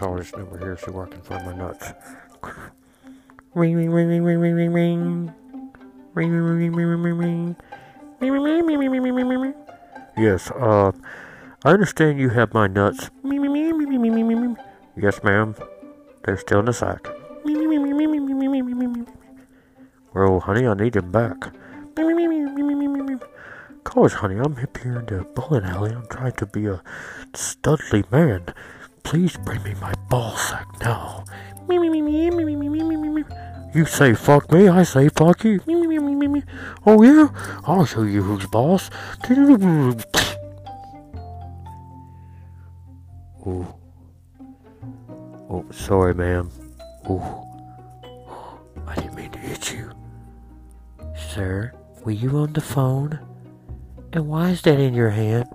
call this number here so I can find my nuts. Ring, ring, ring, ring, ring, ring, ring, ring. Ring, ring, ring, ring, ring, ring, ring. Ring, ring, ring, ring, ring, ring, ring, ring, ring. Yes, uh, I understand you have my nuts. Yes, ma'am. They're still in the sack. Well, honey, I need them back. Gosh, honey, I'm hip here in the bowling alley. I'm trying to be a studly man. Please bring me my ball sack now. You say fuck me, I say fuck you. Oh yeah? I'll show you who's boss. Oh. Oh, sorry, ma'am. Oh. I didn't mean to hit you. Sir, were you on the phone? And why is that in your hand?